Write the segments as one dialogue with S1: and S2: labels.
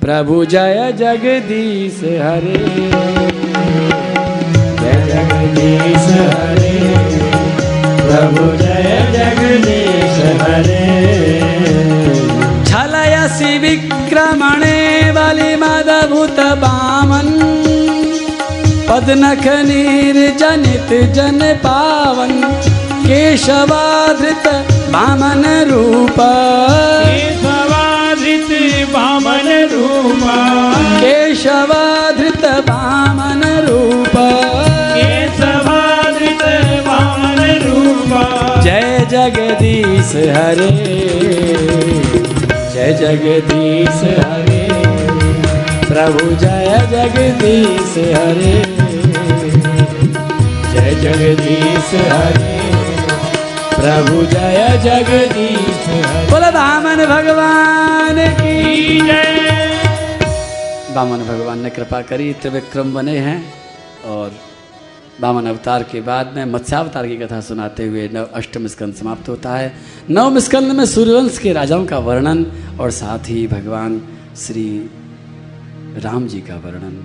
S1: प्रभु जय जगदीश हरे। जय जगदीश हरे। प्रभु जय जगदीश हरे। छलयसि विक्रमणे बलिमदभूत बामन। पदनख निर्जनित जन पावन। केशवाधृत वामन रूप।
S2: वामन रूपा।
S1: केशवाधृत वामन रूप।
S2: केशवाधृत वामन रूपा।
S1: जय जगदीश हरे। जय जगदीश हरे। प्रभु जय जगदीश हरे। जय जगदीश हरे। प्रभु जय जगदीश हरे। बोला वामन भगवान की
S2: जय।
S1: वामन भगवान ने कृपा करी, त्रिविक्रम बने हैं। और बामन अवतार के बाद में मत्स्यावतार की कथा सुनाते हुए नव अष्टम स्कंद समाप्त होता है। नवम स्कंद में सूर्यवंश के राजाओं का वर्णन और साथ ही भगवान श्री राम जी का वर्णन।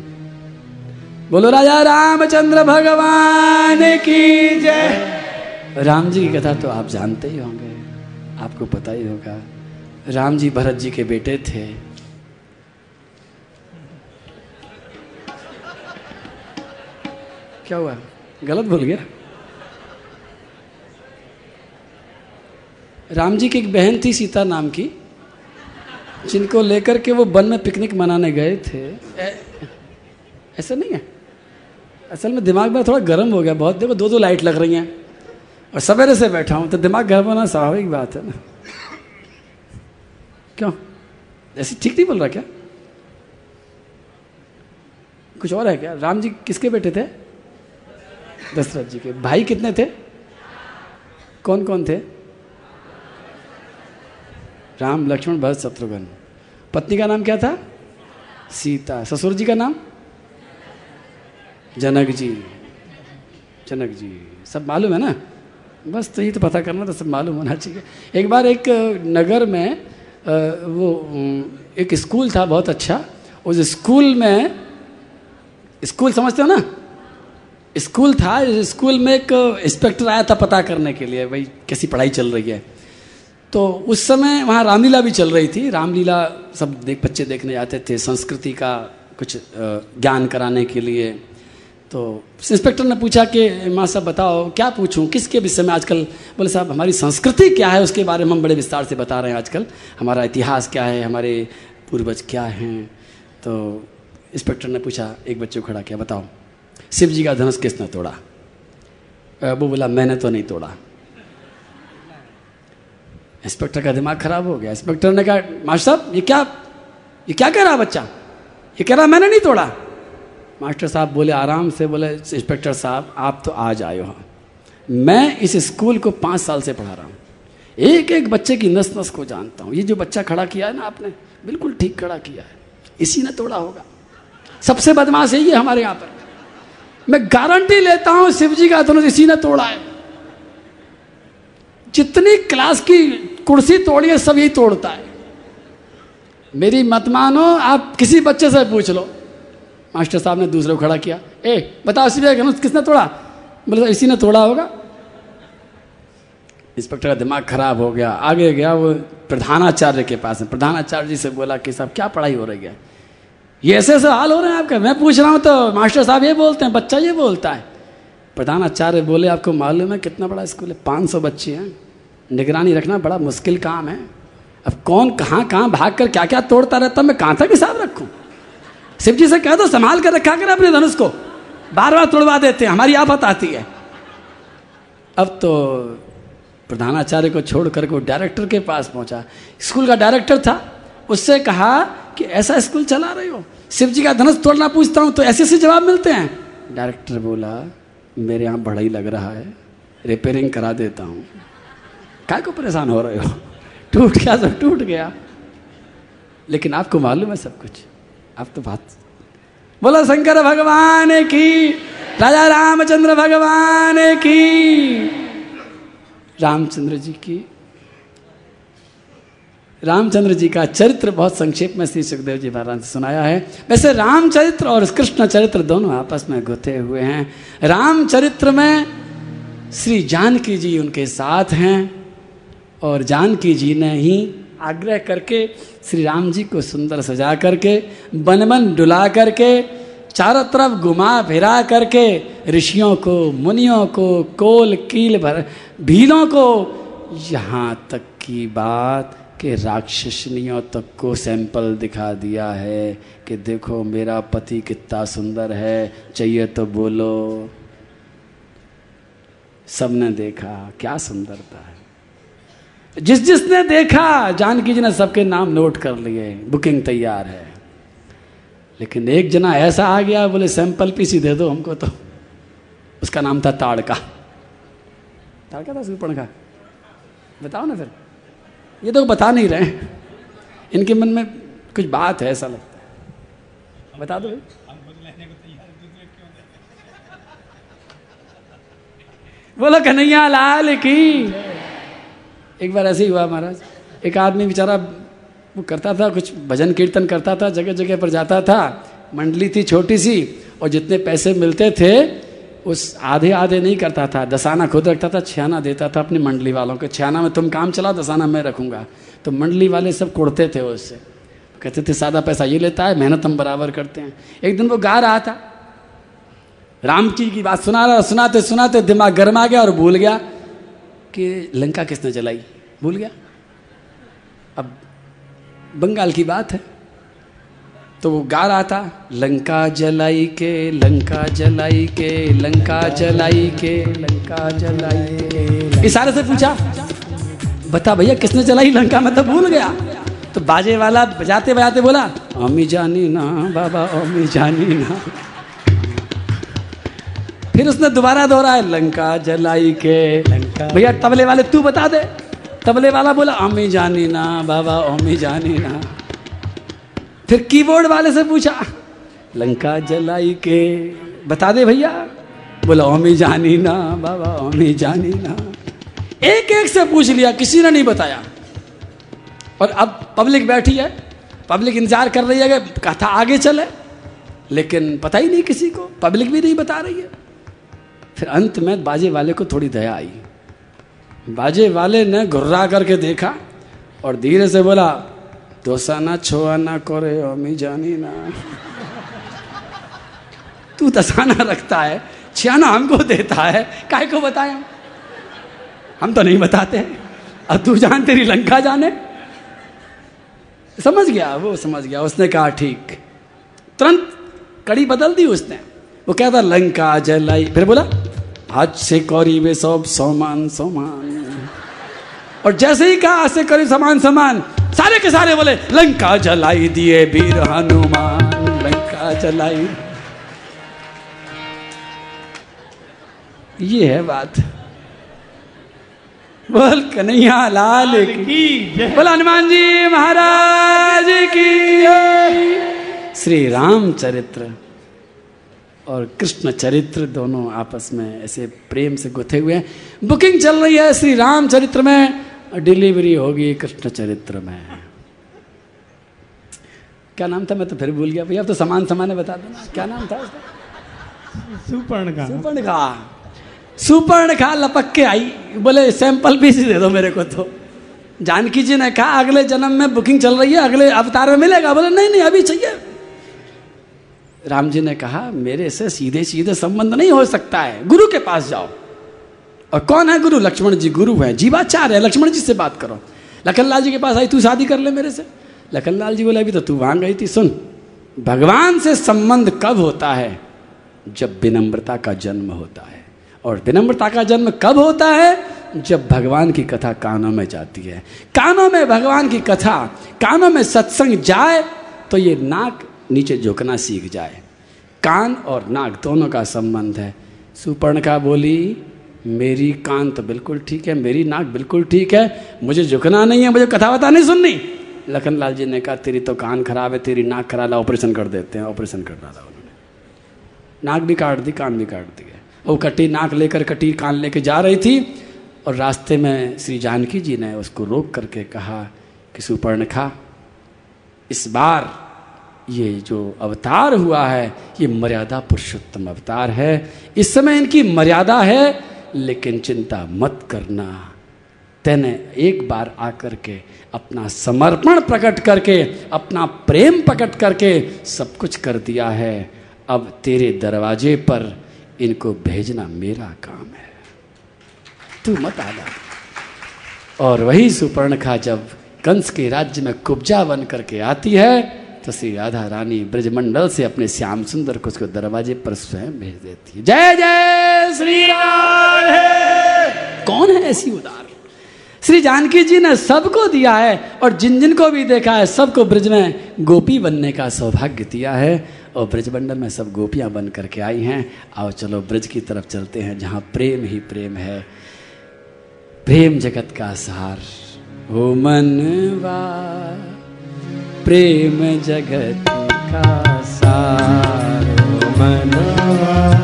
S1: बोलो, राजा रामचंद्र, भगवान की जय। राम जी की कथा तो आप जानते ही होंगे, आपको पता ही होगा। राम जी भरत जी के बेटे थे। क्या हुआ? गलत बोल गया? राम जी की एक बहन थी सीता नाम की, जिनको लेकर के वो वन में पिकनिक मनाने गए थे। ऐसा नहीं है। असल में दिमाग में थोड़ा गर्म हो गया बहुत। देखो दो दो लाइट लग रही हैं और सवेरे से बैठा हूँ तो दिमाग गर्म होना स्वाभाविक बात है ना। क्यों? ऐसे ठीक नहीं बोल रहा क्या? कुछ और है क्या? राम जी किसके बेटे थे? दशरथ जी के। भाई कितने थे? कौन कौन थे? राम लक्ष्मण भरत शत्रुघ्न। पत्नी का नाम क्या था? सीता। ससुर जी का नाम? जनक जी। जनक जी। सब मालूम है ना? बस तो ये तो पता करना तो सब मालूम होना चाहिए। एक बार एक नगर में वो एक स्कूल था बहुत अच्छा। उस स्कूल में, स्कूल समझते हो ना? स्कूल था, स्कूल में एक इंस्पेक्टर आया था पता करने के लिए, भाई, कैसी पढ़ाई चल रही है। तो उस समय वहाँ रामलीला भी चल रही थी। रामलीला सब देख, बच्चे देखने जाते थे, संस्कृति का कुछ ज्ञान कराने के लिए। तो इंस्पेक्टर ने पूछा कि, माँ साहब, बताओ, क्या पूछूँ? किसके विषय में आजकल? बोले, साहब, हमारी संस्कृति क्या है? उसके बारे में हम बड़े विस्तार से बता रहे हैं आजकल। हमारा इतिहास क्या है? हमारे पूर्वज क्या हैं? तो इंस्पेक्टर ने पूछा, एक बच्चे को खड़ा किया, बताओ। शिव जी का धनुष किसने तोड़ा? अ, वो बोला मैंने तो नहीं तोड़ा. इंस्पेक्टर का दिमाग खराब हो गया। इंस्पेक्टर ने कहा मास्टर साहब ये क्या ये क्या कह रहा बच्चा? ये कह रहा मैंने नहीं तोड़ा. मास्टर साहब बोले आराम से बोले इंस्पेक्टर साहब आप तो आज आए हो। मैं इस स्कूल को पाँच साल से पढ़ा रहा हूँ। एक एक बच्चे की नस नस को जानता हूँ। ये जो बच्चा खड़ा किया है ना आपने बिल्कुल ठीक खड़ा किया है। इसी ने तोड़ा होगा। सबसे बदमाश यही है हमारे यहाँ पर। मैं गारंटी लेता हूँ शिव जी का धनुष इसी ने तोड़ा है। जितनी क्लास की कुर्सी तोड़ी है सब यही तोड़ता है। मेरी मत मानो आप किसी बच्चे से पूछ लो। मास्टर साहब ने दूसरे को खड़ा किया। ए बताओ शिव धनुष किसने तोड़ा? बोले "सर, इसी ने तोड़ा होगा। इंस्पेक्टर का दिमाग खराब हो गया। आगे गया वो प्रधानाचार्य के पास में। प्रधानाचार्य जी से बोला कि साहब क्या पढ़ाई हो रही है? ये ऐसे ऐसे हाल हो रहे हैं आपके। मैं पूछ रहा हूँ तो मास्टर साहब ये बोलते हैं, बच्चा ये बोलता है। प्रधानाचार्य बोले, आपको मालूम है कितना बड़ा स्कूल है? पाँच सौ बच्चे हैं। निगरानी रखना बड़ा मुश्किल काम है। अब कौन कहाँ कहाँ भाग कर क्या क्या तोड़ता रहता मैं कहाँ तक हिसाब रखूँ? शिव जी से कह दो, संभाल कर रखा कर अपने धनुष को। बार बार तोड़वा देते हैं, हमारी आफत आती है। अब तो प्रधानाचार्य को छोड़ कर वो डायरेक्टर के पास पहुँचा। स्कूल का डायरेक्टर था, उससे कहा कि ऐसा स्कूल चला रहे हो? शिव जी का धनुष तोड़ना पूछता हूँ तो ऐसे ऐसे जवाब मिलते हैं। डायरेक्टर बोला, मेरे यहाँ बड़ा ही लग रहा है रिपेयरिंग करा देता हूँ। काय को परेशान हो रहे हो? टूट गया तो टूट गया। लेकिन आपको मालूम है सब कुछ। आप तो बात बोला, शंकर भगवान की, राजा रामचंद्र भगवान की, रामचंद्र जी की रामचंद्र जी का चरित्र बहुत संक्षेप में श्री सुखदेव जी महाराज ने सुनाया है। वैसे रामचरित्र और कृष्ण चरित्र दोनों आपस में गुथे हुए हैं। रामचरित्र में श्री जानकी जी उनके साथ हैं और जानकी जी ने ही आग्रह करके श्री राम जी को सुंदर सजा करके बन बन डुला करके, चारों तरफ़ घुमा फिरा करके, ऋषियों को, मुनियों को, कोल, कील भर, भीलों को, यहाँ तक की बात कि राक्षसनियों तक को सैंपल दिखा दिया है कि देखो मेरा पति कितना सुंदर है, चाहिए तो बोलो। सबने देखा, क्या सुंदरता है। जिस जिसने देखा जानकी जी ने, सबके नाम नोट कर लिए, बुकिंग तैयार है। लेकिन एक जना ऐसा आ गया, बोले, सैंपल पीसी दे दो हमको तो। उसका नाम था ताड़का। ताड़का था, सुपर्ण का। बताओ ना फिर। ये तो बता नहीं रहे इनके मन में कुछ बात है, ऐसा लगता है। बता दो। बोलो, कन्हैया, लाल की। एक बार ऐसे ही हुआ महाराज। एक आदमी बेचारा वो करता था, कुछ भजन कीर्तन करता था जगह जगह पर जाता था। मंडली थी, छोटी सी, और जितने पैसे मिलते थे उस आधे आधे नहीं करता था। दसाना खुद रखता था, छियाना देता था अपनी मंडली वालों को। छियाना में, तुम काम चला दसाना मैं रखूँगा। तो मंडली वाले सब कुड़ते थे उससे। कहते थे, सादा पैसा ये लेता है, मेहनत हम बराबर करते हैं। एक दिन वो गा रहा था। राम जी की बात सुना रहा, सुनाते सुनाते दिमाग गर्म गया और भूल गया कि लंका किसने जलाई। भूल गया? अब बंगाल की बात है। तो वो गा रहा था लंका जलाई के लंका जलाई के लंका जलाई के लंका जलाई के इशारे से पूछा बता भैया किसने जलाई लंका? मैं तो भूल गया। तो बाजे वाला बजाते बजाते बोला अम्मी जानी ना बाबा अम्मी जानी ना। फिर उसने दोबारा दोहराया लंका जलाई के। लंका भैया तबले वाले तू बता दे। तबले वाला बोला अम्मी जानी ना बाबा अम्मी जानी ना। फिर कीबोर्ड वाले से पूछा, लंका जलाई के। बता दे भैया, बोला, ओमी जानी ना, बाबा, ओमी जानी ना। एक एक से पूछ लिया, किसी ने नहीं बताया। और अब पब्लिक बैठी है पब्लिक इंतज़ार कर रही है कि कथा आगे चले, लेकिन पता ही नहीं किसी को पब्लिक भी नहीं बता रही है। फिर अंत में बाजे वाले को थोड़ी दया आई। बाजे वाले ने घुर्रा करके देखा और धीरे से बोला छोआ ना करे अमी जानी ना। तू दसाना रखता है, छियाना हमको देता है, काय को बताए हम? हम तो नहीं बताते। अब तू जान तेरी लंका जाने। समझ गया, वो समझ गया, उसने कहा ठीक। तुरंत कड़ी बदल दी उसने। वो क्या था लंका जलाई। फिर बोला, आज से कौरी वे सब सोमान सोमान। और जैसे ही कहा, आज से करी समान समान। सारे के सारे बोले लंका जलाई दिए वीर हनुमान लंका जलाई। ये है बात। बोल कन्हैया लाल की। बोल हनुमान जी महाराज की श्री राम चरित्र और कृष्ण चरित्र दोनों आपस में ऐसे प्रेम से गुथे हुए हैं। बुकिंग चल रही है श्री राम चरित्र में। डिलीवरी होगी कृष्ण चरित्र में। क्या नाम था? मैं तो फिर भूल गया। भैया तो समान समान बता देना क्या नाम था उसका?
S2: सुपर्ण। का
S1: सुपर्ण। खा सुपर्ण खा लपक के आई। बोले सैंपल पीस दे दो मेरे को तो। जानकी जी ने कहा अगले जन्म में बुकिंग चल रही है अगले अवतार में मिलेगा? बोले नहीं नहीं अभी चाहिए। राम जी ने कहा मेरे से सीधे सीधे संबंध नहीं हो सकता है। गुरु के पास जाओ। और कौन है गुरु? लक्ष्मण जी गुरु है। जीवाचार है। लक्ष्मण जी से बात करो। लखनलाल जी के पास आई, तू शादी कर ले मेरे से? लखनलाल जी बोले, अभी तो तू वहाँ गई थी, सुन। भगवान से संबंध कब होता है? जब विनम्रता का जन्म होता है। और विनम्रता का जन्म कब होता है? जब भगवान की कथा कानों में जाती है। कानों में भगवान की कथा, कानों में सत्संग जाए तो ये नाक नीचे झुकना सीख जाए। कान और नाक दोनों का संबंध है। सुपर्ण का बोली मेरी कान तो बिल्कुल ठीक है, मेरी नाक बिल्कुल ठीक है, मुझे झुकना नहीं है, मुझे कथा बता नहीं सुननी। लखन लाल जी ने कहा, तेरी तो कान खराब है, तेरी नाक खराब है, ऑपरेशन कर देते हैं, ऑपरेशन कर डाला उन्होंने। नाक भी काट दी, कान भी काट दिए। वो कटी नाक लेकर, कटी कान लेके जा रही थी और रास्ते में श्री जानकी जी ने उसको रोक करके कहा कि सुपर्णखा इस बार ये जो अवतार हुआ है, ये मर्यादा पुरुषोत्तम अवतार है। इस समय इनकी मर्यादा है लेकिन चिंता मत करना। तेने एक बार आकर के अपना समर्पण प्रकट करके, अपना प्रेम प्रकट करके सब कुछ कर दिया है। अब तेरे दरवाजे पर इनको भेजना मेरा काम है। तू मत आना। और वही सुपर्णखा जब कंस के राज्य में कुब्जा बन करके आती है तो श्री राधा रानी ब्रजमंडल से अपने श्याम सुंदर को उसको दरवाजे पर स्वयं भेज देती है। जय जय श्री राधे। कौन है ऐसी उदार? श्री जानकी जी ने सबको दिया है और जिन जिन को भी देखा है, सबको ब्रज में गोपी बनने का सौभाग्य दिया है। और ब्रजमंडल में सब गोपियाँ बन करके आई हैं। आओ चलो ब्रज की तरफ़ चलते हैं, जहाँ प्रेम ही प्रेम है। प्रेम जगत का सार ओ मनवा प्रेम जगत का सार ओ मनवा।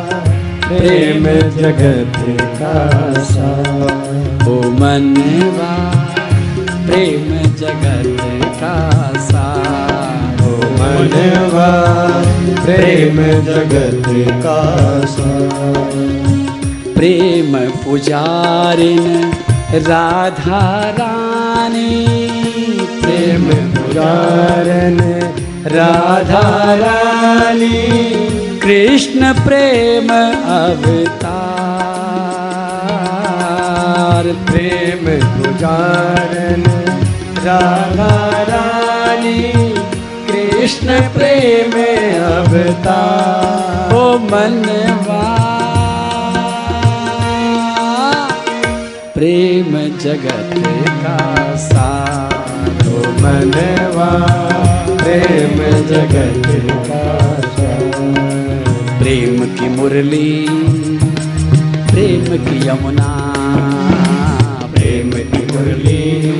S3: प्रेम जगत का सार
S1: मनवा। प्रेम जगत का सार
S3: मनवा। प्रेम जगत का सार।
S1: प्रेम पुजारिन राधा रानी।
S3: प्रेम पुजारन राधा रानी,
S1: कृष्ण प्रेम अवतार।
S3: प्रेम पुजारन राधा रानी, कृष्ण प्रेम अवतार।
S1: ओ मनवा, प्रेम जगत का
S3: ओ मनवा प्रेम जगत
S1: प्रेम की मुरली, प्रेम की यमुना,
S3: प्रेम की मुरली,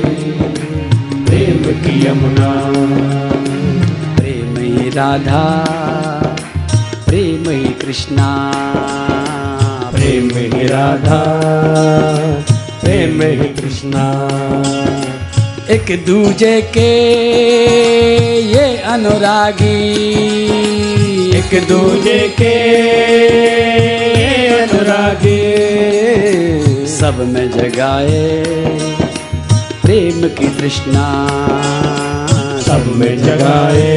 S3: प्रेम की यमुना।
S1: प्रेम ही राधा, प्रेम ही कृष्णा,
S3: प्रेम ही राधा, प्रेम ही कृष्णा।
S1: एक दूजे के ये अनुरागी।
S3: एक दूजे के अनुरागी।
S1: सब में जगाए प्रेम की तृष्णा।
S3: सब में जगाए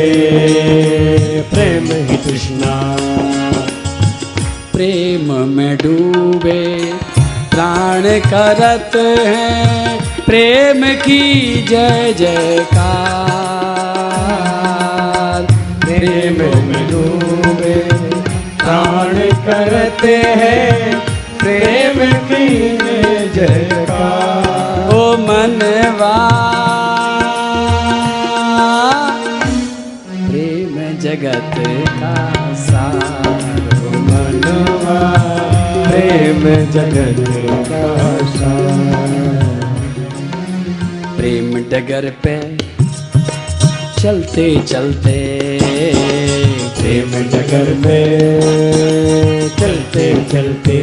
S3: प्रेम ही कृष्णा
S1: प्रेम में डूबे प्राण करत हैं। प्रेम की जय जयकार।
S3: प्रेम में डूबे प्राण करते हैं। प्रेम की जयकार।
S1: ओ मनवा। प्रेम जगत का सार।
S3: मनवा। प्रेम जगत का सार।
S1: प्रेम डगर पे चलते चलते,
S3: प्रेम डगर पे चलते चलते।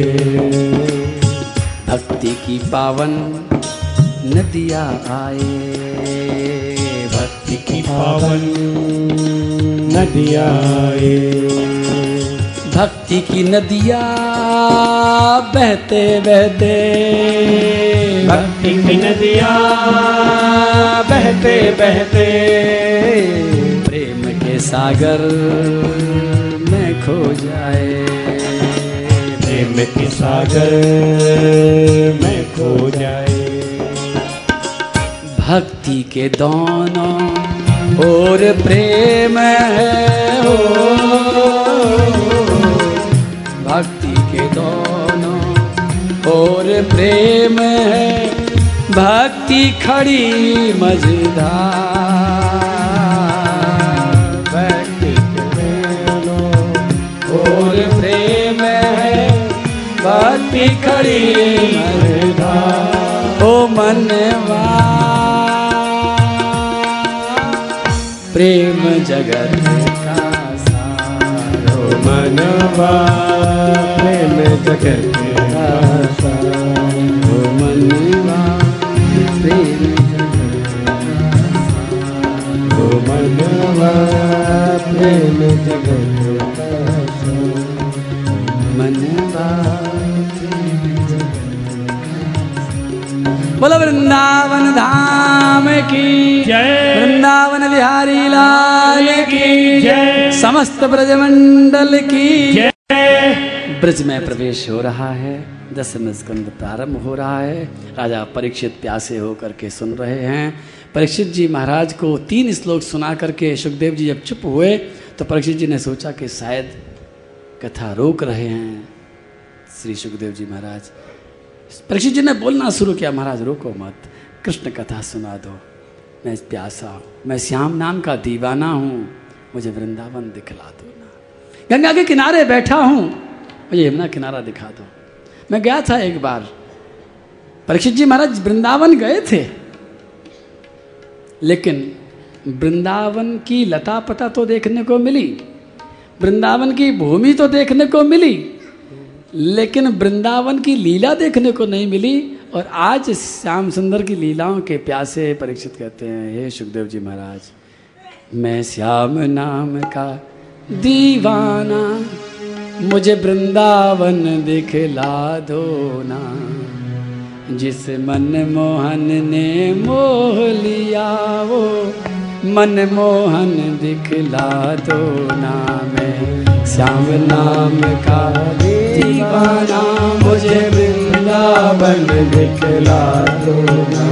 S1: भक्ति की पावन नदिया आए, भक्ति
S3: की पावन नदिया आए।
S1: भक्ति की नदिया बहते बहते।
S3: भक्ति की नदिया बहते बहते।
S1: प्रेम के सागर में खो जाए।
S3: प्रेम के सागर में खो जाए।
S1: भक्ति के दोनों और प्रेम है। हो भक्ति के दोनों और प्रेम है, भक्ति खड़ी मझधार।
S3: भक्ति
S1: और प्रेम है, भक्ति खड़ी मझधार। ओ मनवा, प्रेम जगत का सारो।
S3: मनवा जगत का
S1: ओ मनवा प्रेम जगत
S3: मनवा प्रेम जगत का
S1: मनवा बोलो वृंदावन धाम की
S2: जय।
S1: वृंदावन बिहारी लाल की
S2: जय
S1: समस्त ब्रजमंडल की।
S2: जय।
S1: ब्रज में प्रवेश हो रहा है दसम स्कंद प्रारंभ हो रहा है। राजा परीक्षित प्यासे होकर के सुन रहे हैं। परीक्षित जी महाराज को तीन श्लोक सुना करके सुखदेव जी जब चुप हुए तो परीक्षित जी ने सोचा कि शायद कथा रोक रहे हैं। श्री सुखदेव जी महाराज, परीक्षित जी ने बोलना शुरू किया, महाराज, रोको मत, कृष्ण कथा सुना दो। मैं प्यासा हूँ, मैं श्याम नाम का दीवाना हूँ, मुझे वृंदावन दिखला दो ना। गंगा के किनारे बैठा हूँ मुझे यमुना किनारा दिखा दो। मैं गया था एक बार। परीक्षित जी महाराज, वृंदावन गए थे। लेकिन वृंदावन की लता पता तो देखने को मिली। वृंदावन की भूमि तो देखने को मिली। लेकिन वृंदावन की लीला देखने को नहीं मिली और आज श्याम सुंदर की लीलाओं के प्यासे परीक्षित कहते हैं, हे सुखदेव जी महाराज, मैं श्याम नाम का दीवाना मुझे वृंदावन दिखला दो ना। जिस मन मोहन ने मोह लिया वो मन मोहन दिखला दो ना। मैं श्याम नाम का दीवाना, मुझे वृंदावन दिखला दो ना।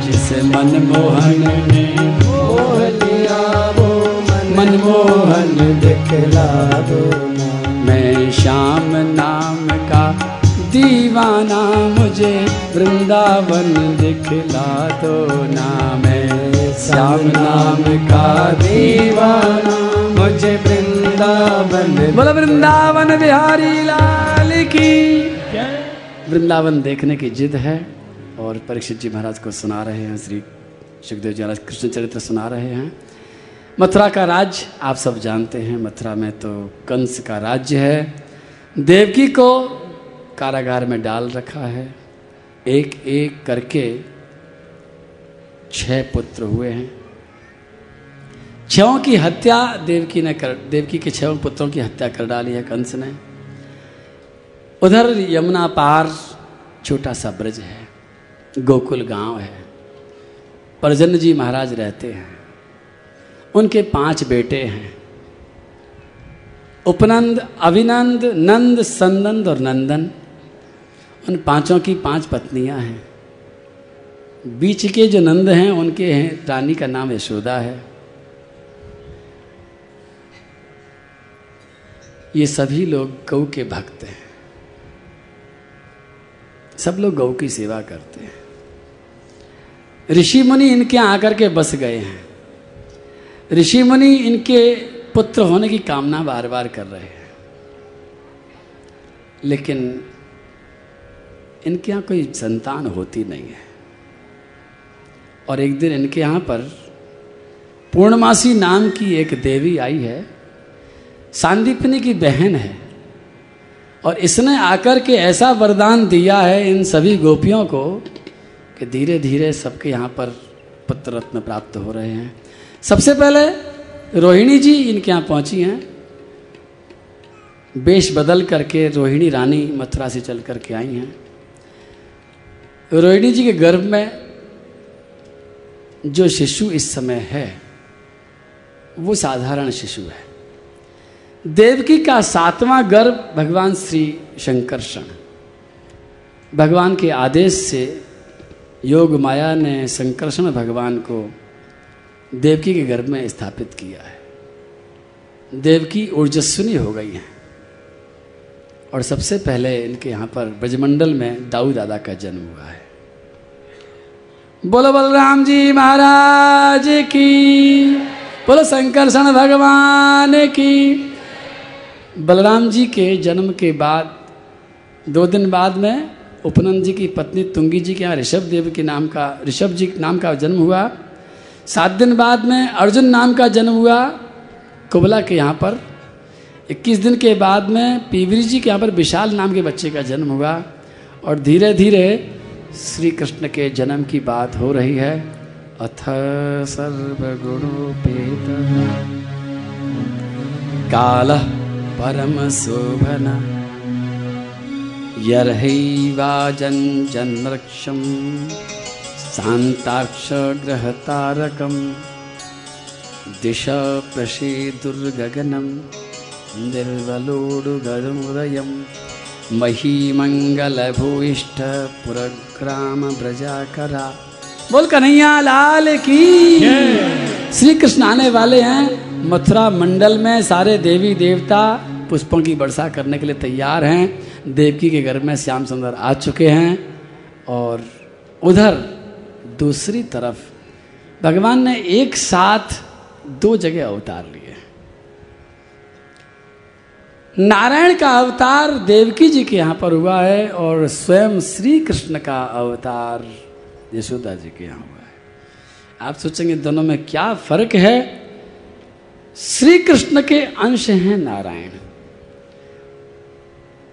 S1: जिस मन मोहन ने मोह लिया वो मनमोहन दिखला दो ना। मैं श्याम नाम का दीवाना मुझे वृंदावन दिखला दो ना। मैं श्याम नाम का दीवाना मुझे वृंदावन बोला वृंदावन बिहारी लाल की। वृंदावन देखने की जिद है और परीक्षित जी महाराज को सुना रहे हैं श्री सुखदेव जी महाराज कृष्ण चरित्र सुना रहे हैं। मथुरा का राज्य आप सब जानते हैं, मथुरा में तो कंस का राज्य है। देवकी को कारागार में डाल रखा है। एक एक करके छह पुत्र हुए हैं। छहों की हत्या देवकी ने कर, देवकी के छहों पुत्रों की हत्या कर डाली है कंस ने। उधर यमुना पार छोटा सा ब्रज है, गोकुल गाँव है। परजन जी महाराज रहते हैं। उनके पाँच बेटे हैं। उपनंद अभिनंद नंद संदंद और नंदन। उन पाँचों की पाँच पत्नियाँ हैं। बीच के जो नंद हैं, उनके हैं, रानी का नाम यशोदा है। ये सभी लोग गौ के भक्त हैं। सब लोग गौ की सेवा करते हैं। ऋषि मुनि इनके आकर के बस गए हैं। ऋषि मुनि इनके पुत्र होने की कामना बार बार कर रहे हैं। लेकिन इनके यहाँ कोई संतान होती नहीं है। और एक दिन इनके यहाँ पर पूर्णमासी नाम की एक देवी आई है। सांदीपनी की बहन है। और इसने आकर के ऐसा वरदान दिया है इन सभी गोपियों को कि धीरे धीरे सबके यहाँ पर पुत्र रत्न प्राप्त हो रहे हैं। सबसे पहले रोहिणी जी इनके यहाँ पहुँची हैं। वेश बदल करके रोहिणी रानी मथुरा से चल करके आई हैं। रोहिणी जी के गर्भ में जो शिशु इस समय है, वो साधारण शिशु है। देवकी का सातवां गर्भ भगवान श्री शंकरषण भगवान के आदेश से योग माया ने शंकरषण भगवान को देवकी के गर्भ में स्थापित किया है। देवकी ऊर्जस्विनी हो गई हैं। और सबसे पहले इनके यहाँ पर ब्रजमंडल में दाऊ दादा का जन्म हुआ है। बोलो बलराम जी महाराज की, बोलो शंकरषण भगवान की। बलराम जी के जन्म के बाद, दो दिन बाद में उपनंद जी की पत्नी तुंगी जी के यहाँ ऋषभ देव के नाम का, ऋषभ जी नाम का जन्म हुआ। सात दिन बाद में अर्जुन नाम का जन्म हुआ कुबला के यहाँ पर। 21 दिन के बाद में पीवरी जी के यहाँ पर विशाल नाम के बच्चे का जन्म हुआ और धीरे धीरे श्री कृष्ण के जन्म की बात हो रही है। अथ सर्वगुणोपेत। कालः परमशोभन यर्हैवाजन्मृक्षं शान्ताक्षग्रहतारकं दिश प्रसीदुर्गगनं निर्वलोडुगदमुदयं महीमङ्गलभूयिष्ठपुरग्रामव्रजाकरा। बोल कन्हैया लाल की। श्री कृष्ण आने वाले हैं। मथुरा मंडल में सारे देवी देवता पुष्पों की वर्षा करने के लिए तैयार हैं। देवकी के घर में श्याम सुंदर आ चुके हैं और उधर दूसरी तरफ़, भगवान ने एक साथ दो जगह अवतार लिए। नारायण का अवतार देवकी जी के यहाँ पर हुआ है और स्वयं श्री कृष्ण का अवतार यशोदा जी के यहाँ हुआ है। आप सोचेंगे, दोनों में क्या फ़र्क है? श्री कृष्ण के अंश हैं नारायण।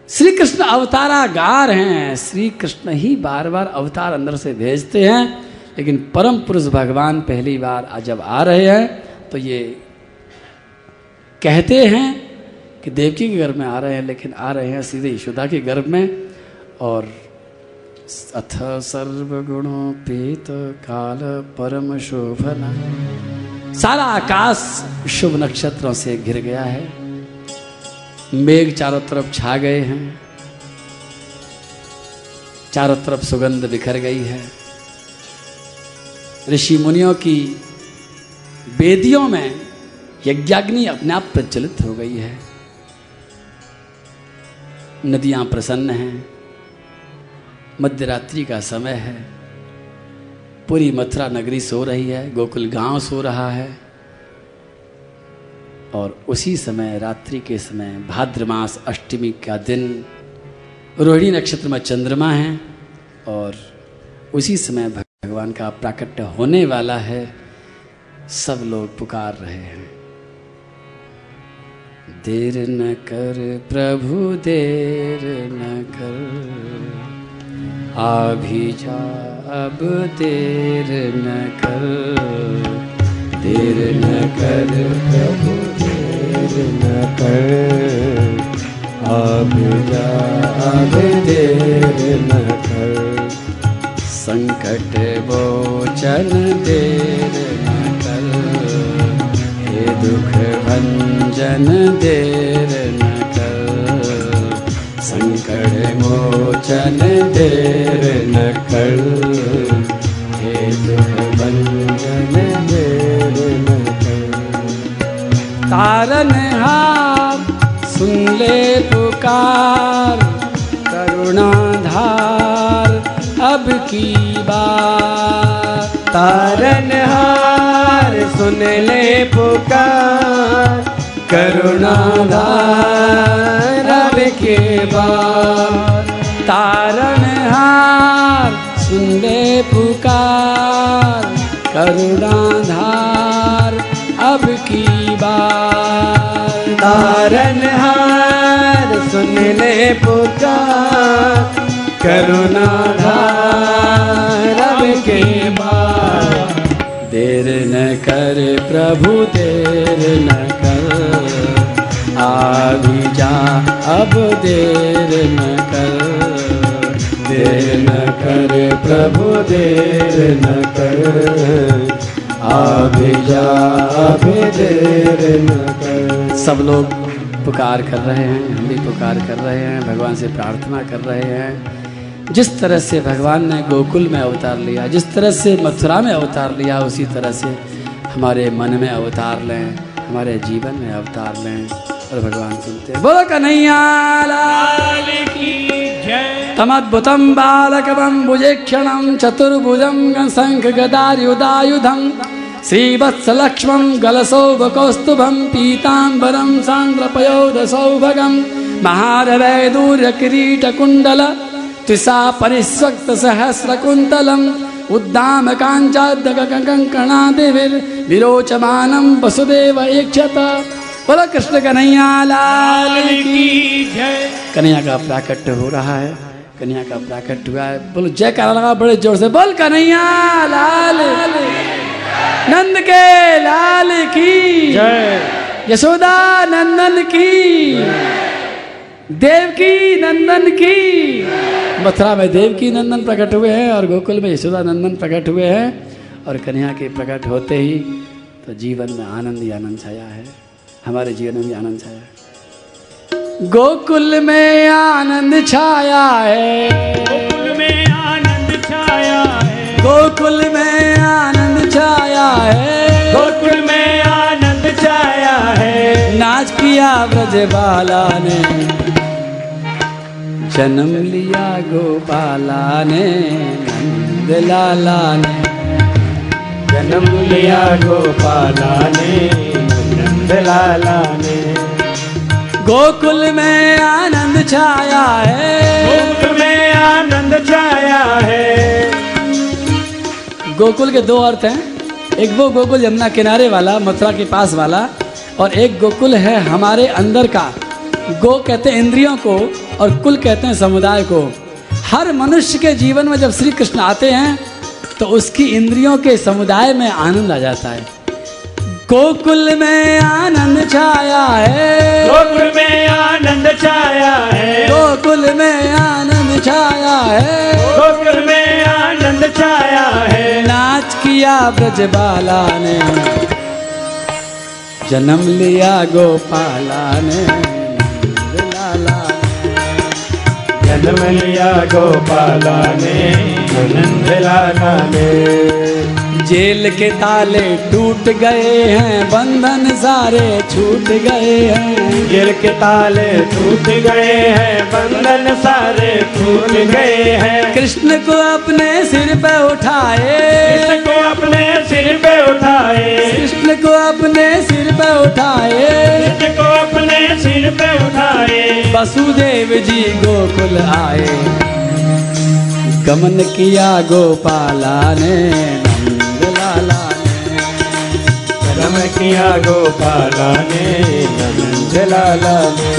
S1: श्री कृष्ण अवतारागार हैं श्री कृष्ण ही बार बार अवतार अंदर से भेजते हैं। लेकिन परम पुरुष भगवान पहली बार जब आ रहे हैं तो ये कहते हैं कि देवकी के घर में आ रहे हैं, लेकिन आ रहे हैं सीधे यशोदा के गर्भ में। और अथ सर्वगुणोपेत काल परम शोभना। सारा आकाश शुभ नक्षत्रों से घिर गया है। मेघ चारों तरफ़ छा गए हैं। चारों तरफ़ सुगंध बिखर गई है। ऋषि मुनियों की वेदियों में यज्ञाग्नि अपने आप प्रचलित हो गई है। नदियाँ प्रसन्न हैं, मध्यरात्रि का समय है, पूरी मथुरा नगरी सो रही है, गोकुल गाँव सो रहा है, और उसी समय, रात्रि के समय, भाद्र मास, अष्टमी का दिन, रोहिणी नक्षत्र में चंद्रमा है, और उसी समय भगवान का प्राकट्य होने वाला है, सब लोग पुकार रहे हैं। देर न कर प्रभु, देर न कर। आ भी जा, अब देर न कर।
S3: देर न कर प्रभु, देर न कर। अब जा, अब देर न कर।
S1: संकट मोचन देर न कर हे दुख भंजन देर न कर संकट मोचन देर न कर
S3: हे दुख भंजन देर न कर
S1: तारन हार सुन ले पुकार अब की बार
S3: तारन हार सुन ले पुकार, करुणाधार अब के बाद।
S1: तारण हार सुन ले पुकार, करुणाधार अब की बार
S3: तारन हार सुन ले पुकार करुणाधार अब के बाद
S1: देर न कर प्रभु, देर न कर। आ भी जा, अब देर न कर।
S3: देर न कर प्रभु, देर न कर। अभी जा अभी देर न कर।
S1: सब लोग पुकार कर रहे हैं, हम भी पुकार कर रहे हैं, भगवान से प्रार्थना कर रहे हैं। जिस तरह से भगवान ने गोकुल में अवतार लिया, जिस तरह से मथुरा में अवतार लिया, उसी तरह से हमारे मन में अवतार लें, हमारे जीवन में अवतार लें और भगवान सुनते हैं। बोलो कन्हैया लाल
S2: की जय
S1: तमद्भुतं बालकवं भुजेक्षणं चतुर्भुजं शङ्ख गदायुधायुधं श्रीवत्सलक्ष्मं गलसौभकौस्तुभं पीताम्बरं सान्द्रपयोधसौभगं महारवैदूर्यकिरीटकुण्डल त्रिषा परिस्वक्तसहस्रकुन्तलम् उद्दामकाञ्चाद्यकङ्कणादिभिर्विरोचमानं वसुदेव ऐक्षत। बोलो कृष्ण कन्हैया लाल की
S2: जय।
S1: कन्हैया का प्राकट्य हो रहा है कन्या का प्राकट हुआ है। बोलो जय करा लगा बड़े ज़ोर से बोल कन्हैया लाल। नंद के लाल की।
S3: जय।
S1: यशोदा नंदन की। देवकी नंदन की। मथुरा में देवकी नंदन प्रकट हुए हैं और गोकुल में यशोदा नंदन प्रकट हुए हैं और कन्या के प्रकट होते ही तो जीवन में आनंद ही आनंद छाया है। हमारे जीवन में भी आनंद छाया है। गोकुल में आनंद छाया है।
S3: गोकुल में आनंद छाया है।
S1: गोकुल में आनंद छाया है।
S3: गोकुल में आनंद छाया है।
S1: नाच किया ब्रजबाला ने। जन्म लिया गोपाला ने नंद लाला ने।
S3: जन्म लिया गोपाला ने नंद लाला ने।
S1: गोकुल में आनंद छाया है।
S3: गोकुल में आनंद छाया है।
S1: गोकुल के दो अर्थ हैं। एक वो गोकुल यमुना किनारे वाला मथुरा के पास वाला और एक गोकुल है हमारे अंदर का। गो कहते हैं इंद्रियों को और कुल कहते हैं समुदाय को। हर मनुष्य के जीवन में जब श्री कृष्ण आते हैं तो उसकी इंद्रियों के समुदाय में आनंद आ जाता है। गोकुल में आनंद छाया है।
S3: गोकुल में आनंद छाया है।
S1: गोकुल में आनंद छाया है।
S3: गोकुल में आनंद छाया है।
S1: नाच किया ब्रजबाला ने। जन्म लिया गोपाला ने।
S3: जन्म लिया गोपाला ने आनंद लाला ने।
S1: जेल के ताले टूट गए हैं बंधन सारे छूट गए हैं।
S3: जेल के ताले टूट गए हैं बंधन सारे टूट गए हैं।
S1: कृष्ण को अपने सिर पे उठाए।
S3: कृष्ण को अपने सिर पे उठाए।
S1: कृष्ण को अपने सिर पे उठाए।
S3: कृष्ण को अपने सिर पे उठाए।
S1: वसुदेव जी गोकुल आए। गमन किया गोपाला ने।
S3: किया गोपाला ने नंद लाला ने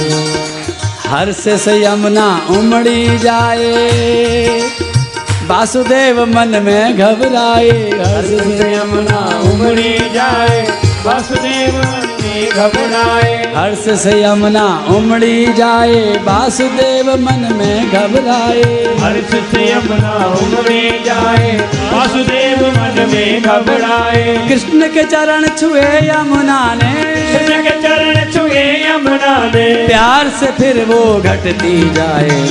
S1: हर्ष से यमुना उमड़ी जाए, वासुदेव मन में घबराए। हर से यमुना
S3: उमड़ी जाए वासुदेव मन में घबराए।
S1: हर्ष से यमुना उमड़ी जाए वासुदेव मन में घबराए।
S3: हर्ष से यमुना उमड़ी जाए वासुदेव मन में घबराए।
S1: कृष्ण के चरण छुए यमुना ने।
S3: कृष्ण के चरण छुए यमुना ने।
S1: प्यार से फिर वो घटती जाए।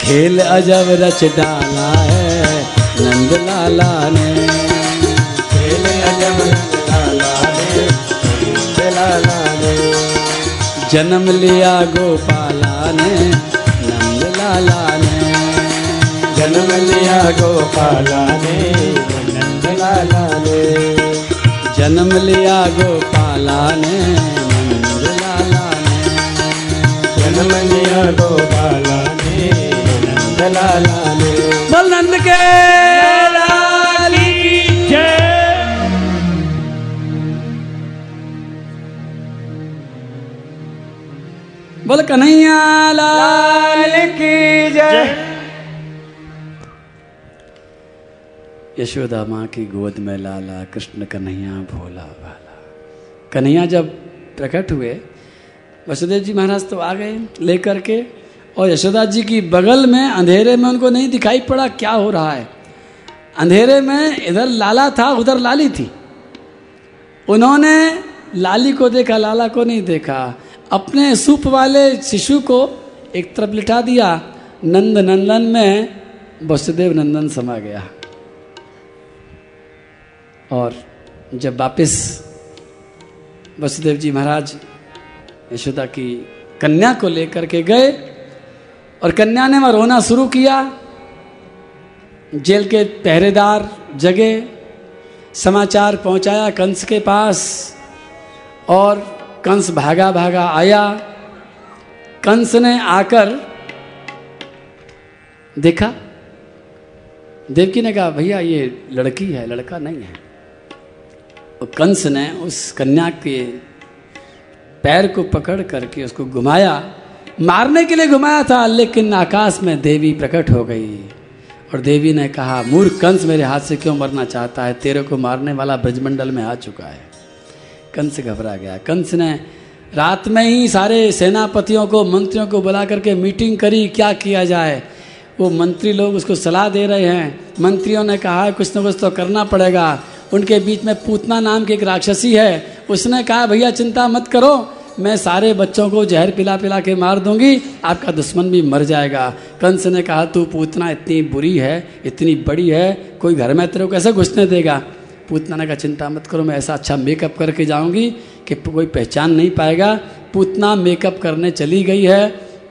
S1: खेल अजब रच डाला है नंद लाला ने। जन्म लिया गोपाला ने, नंद लाला ने।
S3: जन्म लिया गोपाला ने, नंद लाला ने।
S1: जन्म लिया गोपाला ने, नंद लाला ने।
S3: जन्म लिया गोपाला ने, नंद लाला ने।
S1: बोल नंद के। बोल कन्हैया लाल
S3: की जय।
S1: यशोदा माँ की गोद में लाला कृष्ण कन्हैया भोला भाला। कन्हैया जब प्रकट हुए वसुदेव जी महाराज तो आ गए लेकर के और यशोदा जी की बगल में अंधेरे में उनको नहीं दिखाई पड़ा क्या हो रहा है। अंधेरे में इधर लाला था उधर लाली थी। उन्होंने लाली को देखा लाला को नहीं देखा। अपने सूप वाले शिशु को एक तरफ़ लिटा दिया। नंद नंदन में वसुदेव नंदन समा गया। और जब वापस वसुदेव जी महाराज यशोदा की कन्या को लेकर के गए और कन्या ने वहाँ रोना शुरू किया। जेल के पहरेदार जगे, समाचार पहुँचाया कंस के पास और कंस भागा भागा आया। कंस ने आकर देखा। देवकी ने कहा, भैया, ये लड़की है, लड़का नहीं है। कंस ने उस कन्या के पैर को पकड़ करके उसको घुमाया। मारने के लिए घुमाया था, लेकिन आकाश में देवी प्रकट हो गई। और देवी ने कहा, मूर्ख कंस, मेरे हाथ से क्यों मरना चाहता है? तेरे को मारने वाला ब्रजमंडल में आ चुका है। कंस घबरा गया। कंस ने रात में ही सारे सेनापतियों को, मंत्रियों को बुला करके मीटिंग करी, क्या किया जाए? वो मंत्री लोग उसको सलाह दे रहे हैं। मंत्रियों ने कहा, कुछ ना कुछ तो करना पड़ेगा। उनके बीच में पूतना नाम की एक राक्षसी है। उसने कहा, भैया, चिंता मत करो। मैं सारे बच्चों को जहर पिला पिला के मार दूँगी। आपका दुश्मन भी मर जाएगा। कंस ने कहा, तू पूतना इतनी बुरी है, इतनी बड़ी है, कोई घर में तेरे को कैसे घुसने देगा? पूतना कहा चिंता मत करो मैं ऐसा अच्छा मेकअप करके जाऊँगी कि कोई पहचान नहीं पाएगा। पूतना मेकअप करने चली गई है।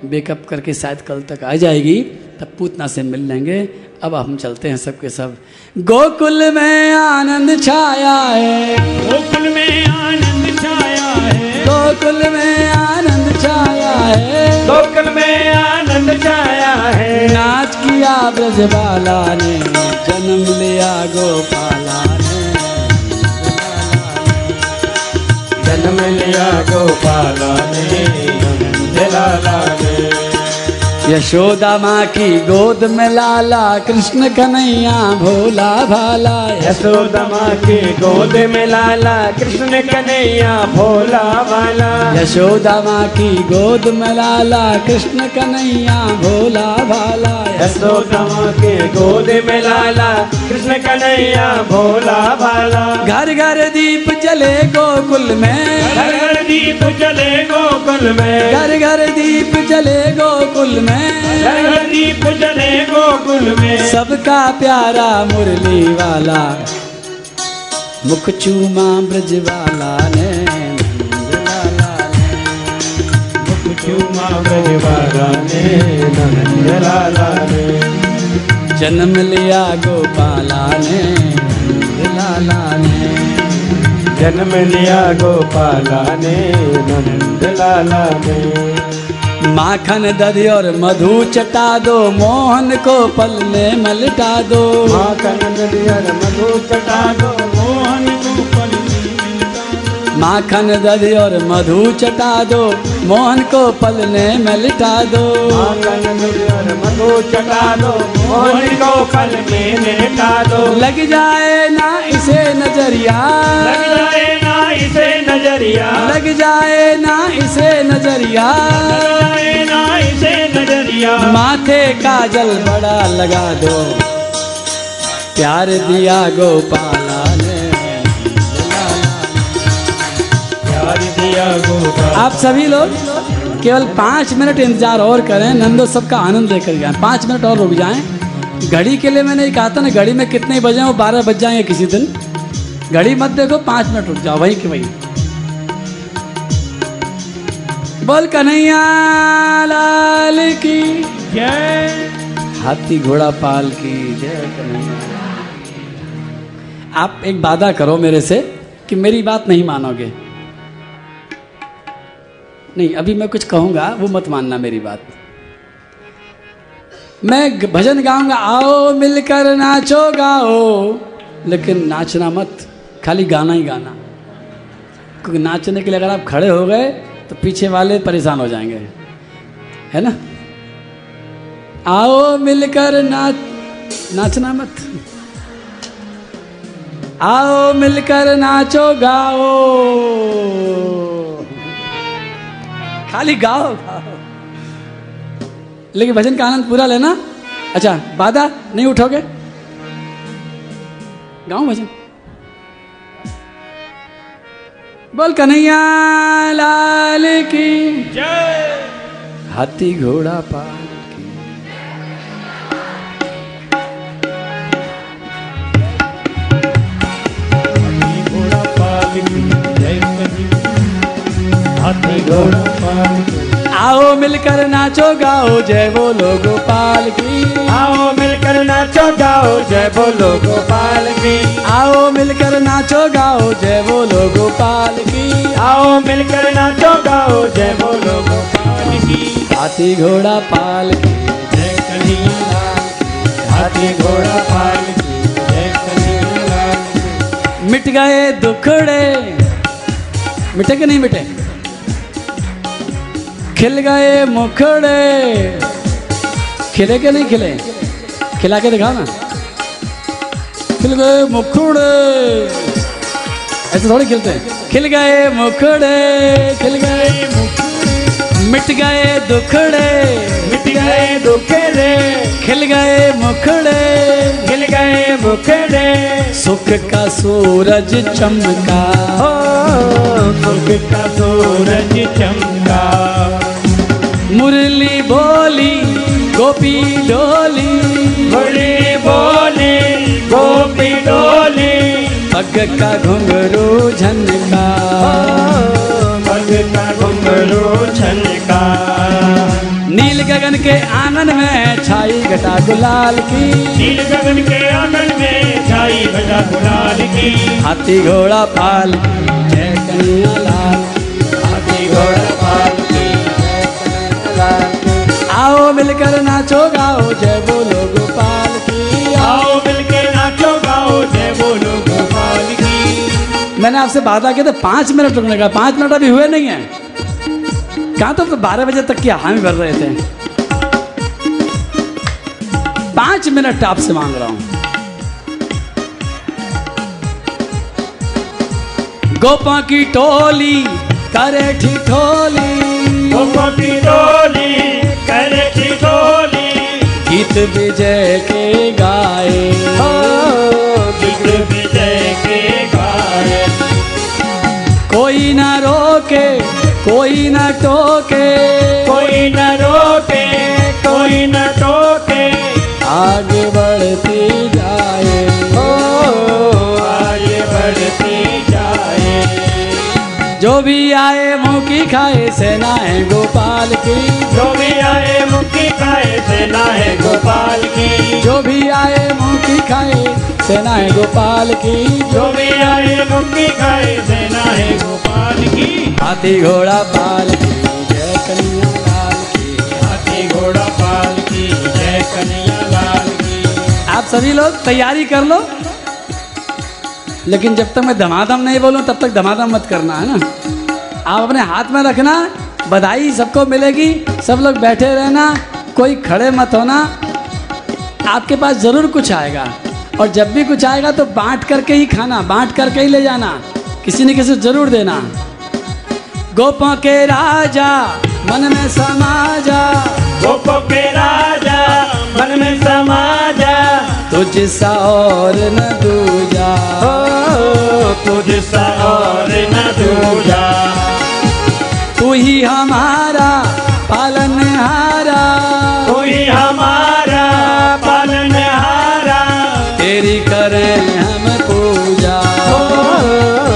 S1: मेकअप करके शायद कल तक आ जाएगी तब पूतना से मिल लेंगे। अब हम चलते हैं सबके सब। गोकुल में आनंद छाया है।
S2: गोकुल में आनंद छाया है।
S1: गोकुल में आनंद छाया है।
S2: गोकुल में आनंद छाया है।
S1: नाच किया ब्रजबाला ने जन्म लिया गोपाला
S2: जन्म लिया गोपाला ने जलाला ने।
S1: यशोदा माँ की गोद में लाला कृष्ण कन्हैया भोला भाला
S2: यशोदा माँ के गोद में लाला कृष्ण कन्हैया भोला वाला
S1: यशोदा माँ की गोद में लाला कृष्ण कन्हैया भोला भाला।
S2: यशोदा माँ के गोद में लाला कृष्ण कन्हैया भोला भाला।
S1: घर घर दीप जले गोकुल में।
S2: घर घर दीप जले गोकुल में।
S1: घर घर दीप जले गोकुल में।
S2: घर घर दीप जले गोकुल में।
S1: सबका प्यारा मुरली वाला मुख चूमा ब्रज वाला ने ने।
S2: चुमा ब्रजवाला ने नंद लाला ने।
S1: जन्म लिया गोपाला ने नंद लाला ने।
S2: जन्म लिया गोपाला ने नंद लाला ने
S1: माखन दरी और मधु चटा दो मोहन को पल में मलटा दो।
S2: माखन नदियर मधु चटा दो
S1: माखन दधी और मधु चटा दो मोहन को पलने में लिटा दो।
S2: माखन नदियर मधु चटा दो मोहन को पल में लेटा दो।
S1: लग जाए ना इसे नज़रिया।
S2: लग जाए ना इसे नज़रिया।
S1: लग जाए ना इसे नज़रिया।
S2: ना इसे नज़रिया।
S1: माथे का जल बड़ा लगा दो। प्यार दिया गोपाला आप सभी लोग केवल पाँच मिनट इंतज़ार और करें, नंदो सबका आनंद लेकर जाएँ। पाँच मिनट और रुक जाएँ। घड़ी के लिए मैंने कहा था ना, घड़ी में कितने बजे वो बारह बज जाएँगे किसी दिन। घड़ी मत देखो, पाँच मिनट रुक जाओ, वही के वही। बोल कन्हैया लाल की
S2: जय।
S1: हाथी घोड़ा पाल की जय कन्हैया। आप एक वादा करो मेरे से कि मेरी बात नहीं मानोगे। नहीं, अभी मैं कुछ कहूँगा, वो मत मानना मेरी बात। मैं भजन गाऊँगा, आओ मिलकर नाचो, गाओ। लेकिन नाचना मत, खाली गाना ही गाना। क्योंकि नाचने के लिए अगर आप खड़े हो गए तो पीछे वाले परेशान हो जाएँगे। है ना? आओ मिलकर नाच, नाचना मत। आओ मिलकर नाचो, गाओ। खाली गाओ लेकिन भजन का आनंद पूरा लेना। अच्छा वादा नहीं उठोगे? गाओ भजन। बोल कन्हैया लाल की।
S2: जय
S1: हाथी घोड़ा पाल की।
S2: हाथी घोड़ा पाल की। हाथी घोड़ा पाल की।
S1: आओ मिलकर नाचो गाओ जय बोलो गोपाल की।
S2: आओ मिलकर नाचो गाओ जय बोलो गोपाल की।
S1: आओ मिलकर नाचो गाओ जय बोलो गोपाल की।
S2: आओ मिलकर नाचो गाओ जय बोलो गोपाल की।
S1: हाथी घोड़ा पाल की
S2: जय कन्हैया हाथी घोड़ा पाल।
S1: मिट गए दुखड़े। मिटे कि नहीं मिटे? खिल गए मुखड़े। खिले के नहीं खिले? खिला के दिखा ना। खिल गए मुखड़े। ऐसे थोड़ी खिलते हैं। खिल गए मुखड़े, खिल गए मिट गए दुखड़े,
S2: मिट गए दुखड़े।
S1: खिल गए मुखड़े,
S2: खिल गए मुखड़े।
S1: सुख का सूरज चमका।
S2: सुख का सूरज चमका।
S1: मुरली बोली गोपी डोली।
S2: बड़ी बोली गोपी डोली।
S1: पग का घुंघरू झनका?
S2: पग का घुंघरू छनका
S1: नील गगन के आँगन में छाई घटा गुलाल की।
S2: नील गगन के आँगन में छाई बजा गुलाल की।
S1: हाथी घोड़ा पाल जय कन्हैया लाल। आओ मिलकर नाचो गाओ जय बोलो गोपाल की।
S2: आओ मिलके नाचो गाओ जय बोलो गोपाल की।
S1: मैंने आपसे वादा किया था पाँच मिनट रुकने का पाँच मिनट अभी हुए नहीं है। कहाँ तो बारह बजे तक की हामी भर रहे थे। पाँच मिनट आपसे मांग रहा हूँ। गोपा की टोली करे ठिठोली
S2: गोपा की डोली करे की डोली
S1: गीत विजय के गाए।
S2: गीत विजय के गाए।
S1: कोई ना रोके कोई ना टोके।
S2: कोई न रोके कोई ना टोके।
S1: आगे बढ़ती जो भी आए की खाए सेना है गोपाल की।
S2: जो भी आए मुक्ति खाए सेना है गोपाल की।
S1: जो भी आए की खाए सेना है गोपाल की।
S2: जो भी आए मुक्ति खाए सेना है गोपाल की।
S1: हाथी घोड़ा पाल की जय कन्हैया लाल की।
S2: हाथी घोड़ा पाल की जय कन्हैया लाल की।
S1: आप सभी लोग तैयारी कर लो। लेकिन जब तक मैं धमाधम नहीं बोलूँ, तब तक धमाधम मत करना, है ना? आप अपने हाथ में रखना, बधाई सबको मिलेगी, सब लोग बैठे रहना, कोई खड़े मत होना, आपके पास ज़रूर कुछ आएगा। और जब भी कुछ आएगा तो बांट करके ही खाना, बांट करके ही ले जाना, किसी न किसी ज़रूर देना। गोपों के राजा, मन में समा जा
S2: गोपो के राजा, मन में समा जा
S1: तुझ सा और न दूजा।
S2: हो तुझ सा और न दूजा।
S1: तू ही हमारा पालनहारा।
S2: कोई हमारा पालनहारा।
S1: तेरी करें हम पूजा।
S2: हो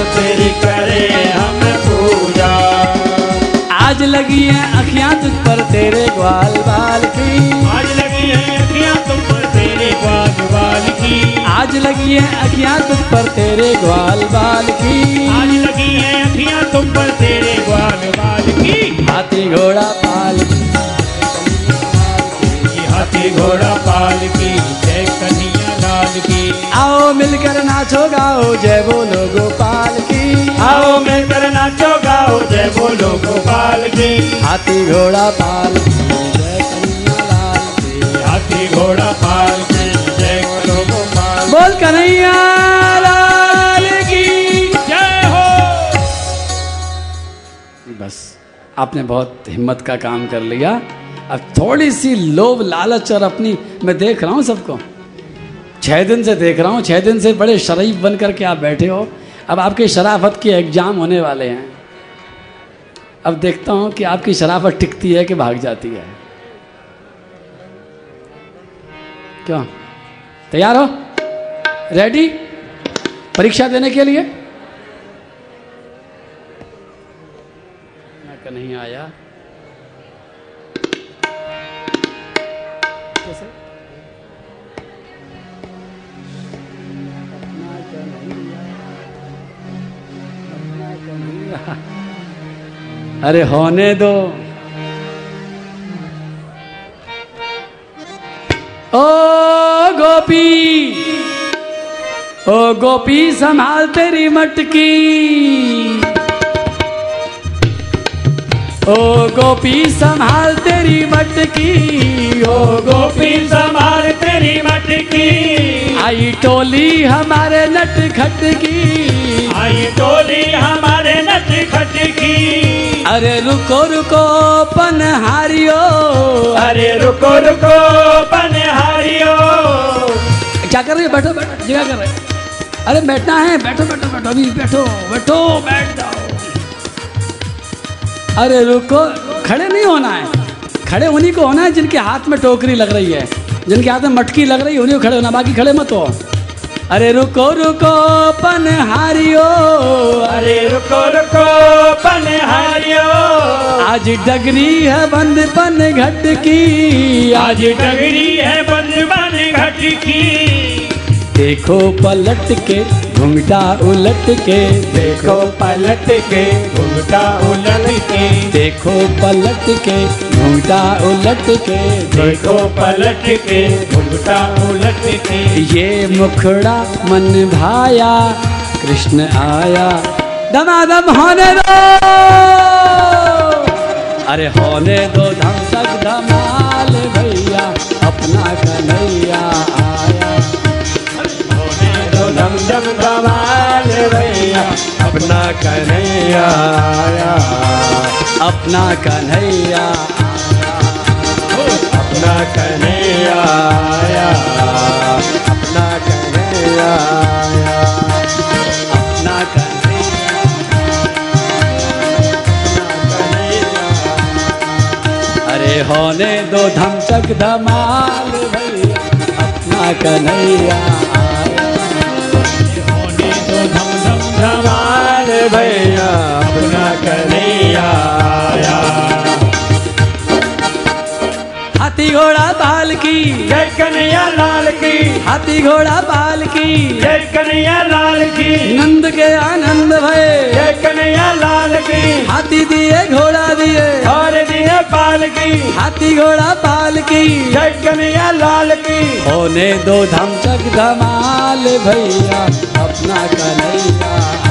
S2: तेरी करे हम पूजा।
S1: आज लगी है अखियाँ तुझ पर तेरे ग्वाल बाल की।
S2: आज लगी है अखियाँ तुम पर तेरे ग्वाल बाल की।
S1: आज लगी है अखियाँ
S2: तुम पर तेरे ग्वाल बाल की।
S1: हाथी घोड़ा पाल की।
S2: हाथी घोड़ा पाल की जय कन्हैया लाल की।
S1: आओ मिलकर नाचो गाओ जय बोलो गोपाल की।
S2: आओ मिलकर नाचो गाओ जय बोलो गोपाल की।
S1: हाथी घोड़ा पाल की जय कन्हैया लाल की।
S2: हाथी घोड़ा पाल
S1: कन्हैया लाल की।
S2: जय हो।
S1: बस आपने बहुत हिम्मत का काम कर लिया। अब थोड़ी सी लोभ लालच और अपनी मैं देख रहा हूँ सबको। छः दिन से देख रहा हूँ छः दिन से बड़े शरीफ बन करके आप बैठे हो। अब आपके शराफत के एग्ज़ाम होने वाले हैं। अब देखता हूँ कि आपकी शराफत टिकती है कि भाग जाती है। क्यों? तैयार हो? रेडी परीक्षा देने के लिए? नहीं आया। कैसे। अरे होने दो। ओ गोपी! ओ गोपी संभाल तेरी मटकी। ओ गोपी संभाल तेरी मटकी। ओ
S2: गोपी संभाल तेरी मटकी।
S1: आई टोली हमारे नट खट की
S2: आई टोली हमारे नट खटकी।
S1: अरे रुको रुको पनहारियो।
S2: अरे रुको रुको पनहारियो।
S1: क्या कर रहे हो? बैठो बैठो जगह कर रहे हो। अरे बैठना है बैठो बैठो बैठो अभी बैठो बैठो बैठ जाओ। अरे रुको खड़े नहीं होना है। खड़े उन्हीं को होना है जिनके हाथ में टोकरी लग रही है। जिनके हाथ में मटकी लग रही है उन्हीं को खड़े होना बाकी खड़े मत हो। अरे रुको रुको पन पनहारियो।
S2: अरे रुको रुको पनहारियो।
S1: आज डगरी है बंद पन घट की।
S2: आज डगरी है बंद बन घटकी
S1: देखो पलट के घुंघटा उलट के।
S2: देखो पलट के घुमटा उलट के।
S1: देखो पलट के घुंघटा उलट के।
S2: देखो पलट के घुमटा उलट के।
S1: ये मुखड़ा मन भाया कृष्ण आया। दमादम होने दो। अरे होने दो धम तक धमाल भैया अपना कन्हैया।
S2: अपना कन्हैया आया।
S1: अपना कन्हैया
S2: अपना कन्हैया आया। अपना कन्हैया आया।
S1: अपना कन्हैया अरे होने दो धमचक धमाल भैया। अपना कन्हैया
S2: भैया अपना कन्हैया आया।
S1: हाथी घोड़ा बाल की।
S2: जय कन्हैया लाल की।
S1: हाथी घोड़ा बाल की।
S2: जय कन्हैया लाल की।
S1: नंद के आनंद भय।
S2: जय कन्हैया लाल की।
S1: हाथी दिए घोड़ा दिए।
S2: और दिए पाल की।
S1: हाथी घोड़ा बाल की।
S2: जय कन्हैया लाल की।
S1: होने दो धमचक धमाल भैया अपना कन्हैया।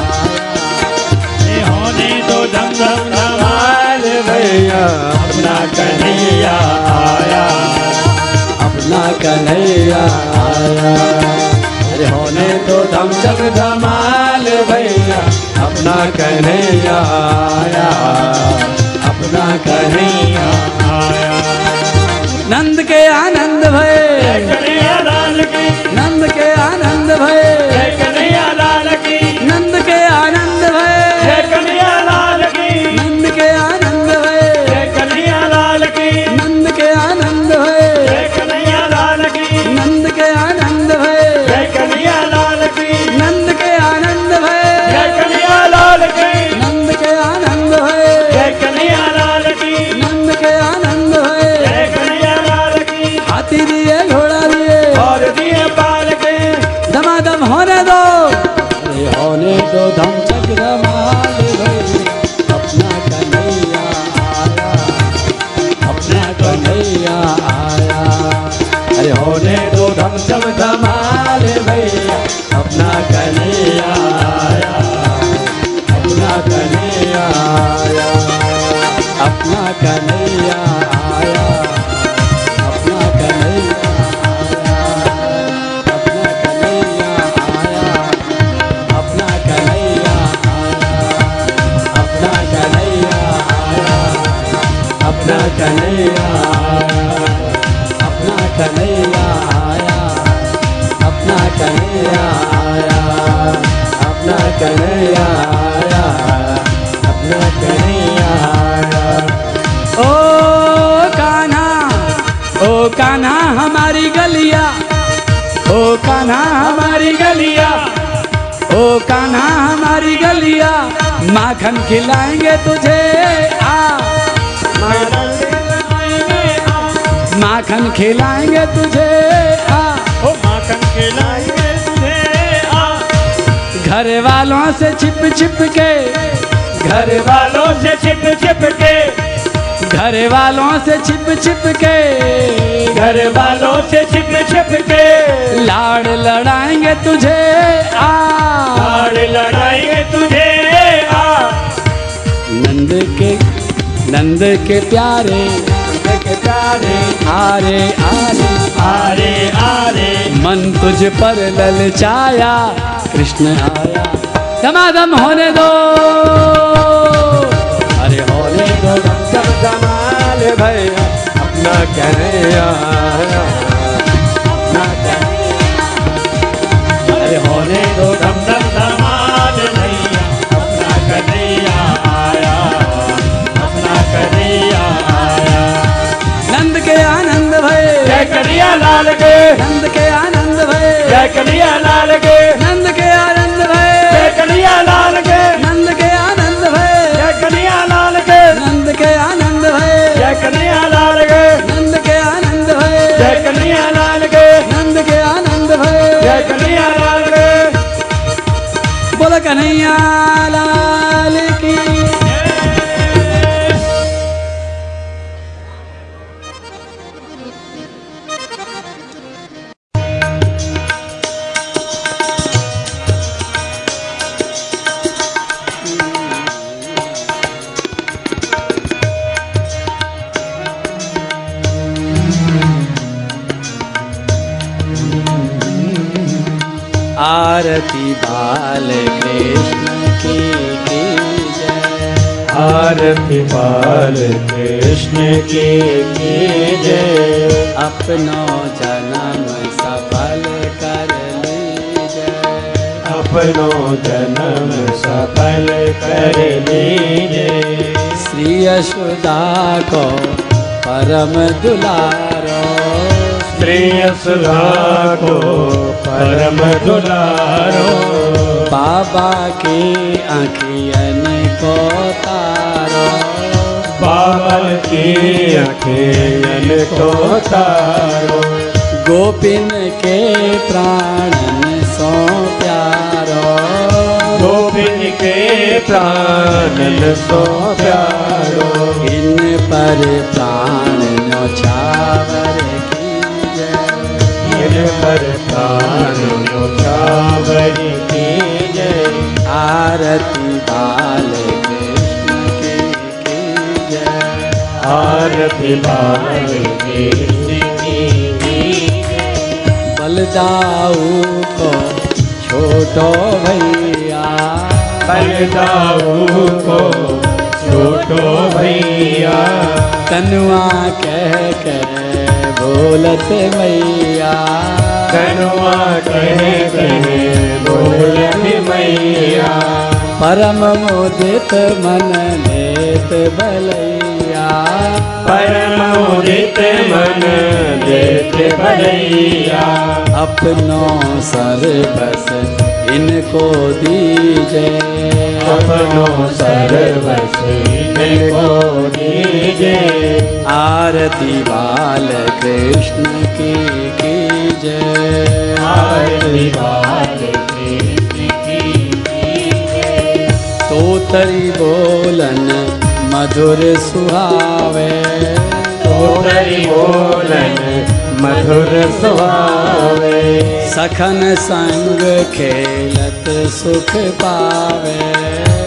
S2: भैया अपना कन्हैया आया।
S1: अपना कन्हैया आया। अरे होने दो धमचक धमाल भैया।
S2: अपना कन्हैया आया। अपना कन्हैया आया।
S1: नंद के आनंद भय। नंद के आनंद भय। होने दो धम धम। धमाल खिलाएँगे तुझे आ माखन खिलाएँगे तुझे आ
S2: ओ माखन खिलाएँगे तुझे आ
S1: घर वालों से छिप छिप के
S2: घर वालों से छिप छिप के
S1: घर वालों से छिप छिप के
S2: घर वालों से छिप छिप के।
S1: लाड़ लड़ाएँगे तुझे आ
S2: लाड़ लड़ाएँगे तुझे
S1: नंद के नंद के प्यारे।
S2: नंद के प्यारे
S1: आरे आरे
S2: आरे आरे।
S1: मन तुझ पर ललचाया, कृष्ण आया। दमादम होने दो। अरे होने दो।
S3: जब जमाल भैया, अपना कन्हैया अपना कन्हैया
S1: अरे होने दो
S2: दम कन्हैया लाल के।
S1: नंद के आनंद भय
S2: जय कन्हैया लाल के।
S1: नंद के आनंद
S2: जय
S1: भय
S2: कन्हैया लाल के।
S1: नंद के आनंद भय
S2: जय कन्हैया लाल के।
S1: नंद के आनंद भय
S2: जय कन्हैया लाल के।
S1: नंद के आनंद भय
S2: जय कन्हैया लाल के।
S1: नंद के आनंद भय
S2: जय कन्हैया लाल के।
S1: बोल कन्हैया बाल कृष्ण की जय। अपनो जन्म सफल कर
S3: अपनो जन्म सफल कर लीजिए।
S1: श्री यशोदा को परम दुलारो।
S3: प्रिय सुधा को परम दुलारो।
S1: बाबा की आँखियन को
S3: बाबल की अखियन को तारो
S1: गोपिन के प्राणन सो प्यारो।
S3: गोविंद के प्राणन सो प्यारो।
S1: इन पर प्राण की जय।
S3: इन पर प्राण न्योछावर की जय।
S1: आरती बाल
S3: आरती बाल कृष्ण
S1: बलदाऊ को छोटो भैया।
S3: बलदाऊ को छोटो भैया।
S1: तनुआ कह कर बोलत मैया।
S3: कनुआ कहे कहे बोल मैया।
S1: परम मोदित मन लेत बलैया
S3: परम उदित मन देत भलैया
S1: अपनो सर्वस इनको दीजे।
S3: अपनो सर्वस इनको दीजे।
S1: आरती बाल कृष्ण की कीजे।
S3: आरती बाल
S1: मधुर सुहावे।
S3: बोलन मधुर सुहावे।
S1: सखन संग खेलत सुख पावे।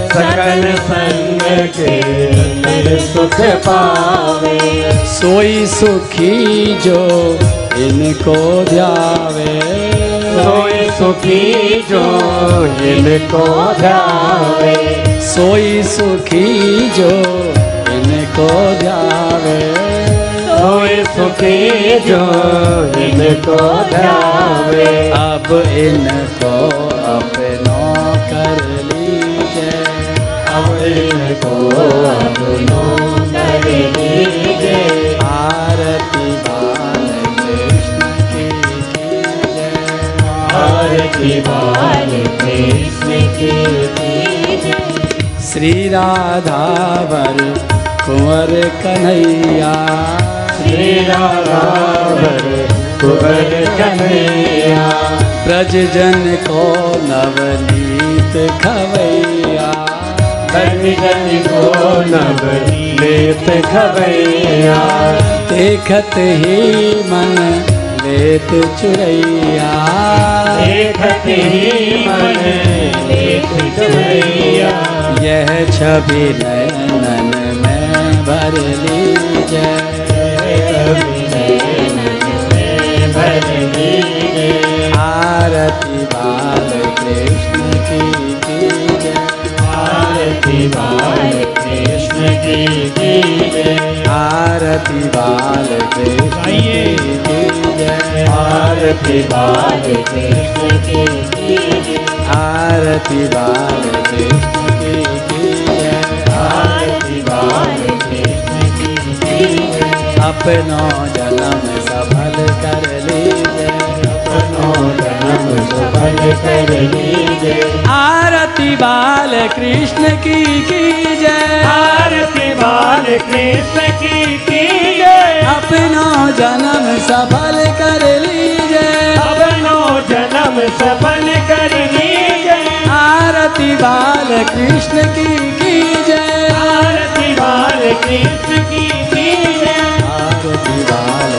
S3: सकल संग अंदर सुख पावे।
S1: सोई सुखी जो इनको ध्यावे।
S3: सोई सुखी जो इनको ध्यावे
S1: सोई सुखी जो इनको ध्यावे
S3: सोई सुखी जो इनको ध्यावे
S1: अब इनको अपनो कर लीजिए।
S3: अब इनको अपनो कर लीजिए।
S1: आरती बाल कृष्ण की श्री राधावर कुंवर कन्हैया।
S3: श्री राधावर कुंवर कन्हैया।
S1: ब्रज जन को नवनीत खवैया।
S3: बलिजन को नवनीत खबैया
S1: देखत ही मन लेत चुरैया।
S3: देखत ही मन लेत चुरैया।
S1: यह छवि नयनन में
S2: भर भर
S1: आरती बाल
S2: आरती बाल
S1: आरती बाल जन्म सफल कर लीजिए
S2: सफल कर
S1: आरती बाल कृष्ण की कीजिए
S2: आरती बाल कृष्ण की कीजिए
S1: अपनो जन्म सफल कर लीजिए।
S2: अपनो जन्म सफल कर लीजिए।
S1: आरती बाल कृष्ण की कीजिए
S2: आरती बाल कृष्ण की कीजिए
S1: आरती बाल की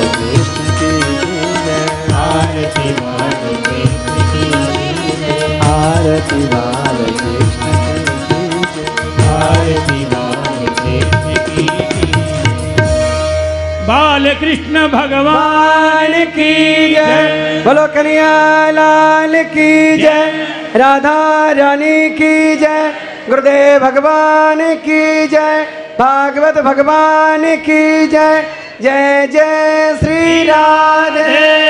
S2: बाल कृष्ण भगवान की जय।
S3: बोलो कन्हैया, लाल की जय। राधा रानी की जय। गुरुदेव भगवान की जय। भागवत भगवान की जय। जय जय श्री राधे।